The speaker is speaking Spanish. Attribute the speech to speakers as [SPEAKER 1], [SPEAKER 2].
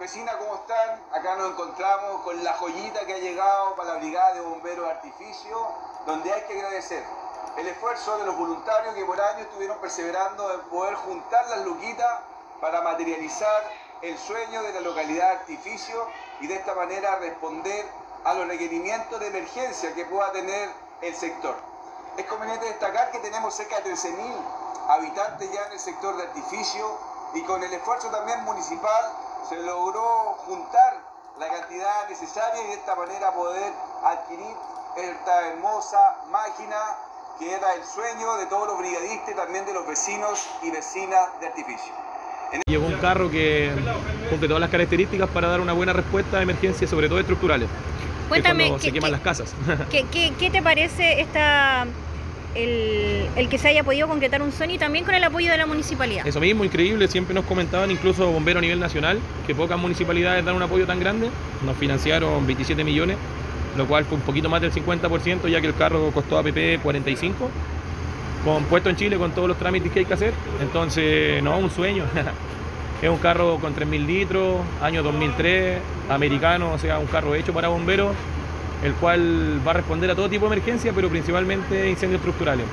[SPEAKER 1] Vecina, ¿cómo están? Acá nos encontramos con la joyita que ha llegado para la Brigada de Bomberos de Artificio, donde hay que agradecer el esfuerzo de los voluntarios que por años estuvieron perseverando en poder juntar las luquitas para materializar el sueño de la localidad de Artificio y de esta manera responder a los requerimientos de emergencia que pueda tener el sector. Es conveniente destacar que tenemos cerca de 13.000 habitantes ya en el sector de Artificio y con el esfuerzo también municipal se logró juntar la cantidad necesaria y de esta manera poder adquirir esta hermosa máquina que era el sueño de todos los brigadistas y también de los vecinos y vecinas de Artificio.
[SPEAKER 2] Llegó un carro que cumple todas las características para dar una buena respuesta a emergencias, sobre todo estructurales.
[SPEAKER 3] Cuéntame,
[SPEAKER 2] que cuando
[SPEAKER 3] ¿qué-
[SPEAKER 2] se queman
[SPEAKER 3] qué-
[SPEAKER 2] las casas.
[SPEAKER 3] ¿Qué, qué, qué te parece esta, el, el que se haya podido concretar un sueño y también con el apoyo de la municipalidad?
[SPEAKER 2] Eso mismo, increíble, siempre nos comentaban, incluso bomberos a nivel nacional, que pocas municipalidades dan un apoyo tan grande. Nos financiaron 27 millones, lo cual fue un poquito más del 50%, ya que el carro costó APP 45, compuesto en Chile con todos los trámites que hay que hacer. Entonces, no, un sueño. es un carro con 3.000 litros, año 2003, americano, o sea, un carro hecho para bomberos, el cual va a responder a todo tipo de emergencia, pero principalmente incendios estructurales.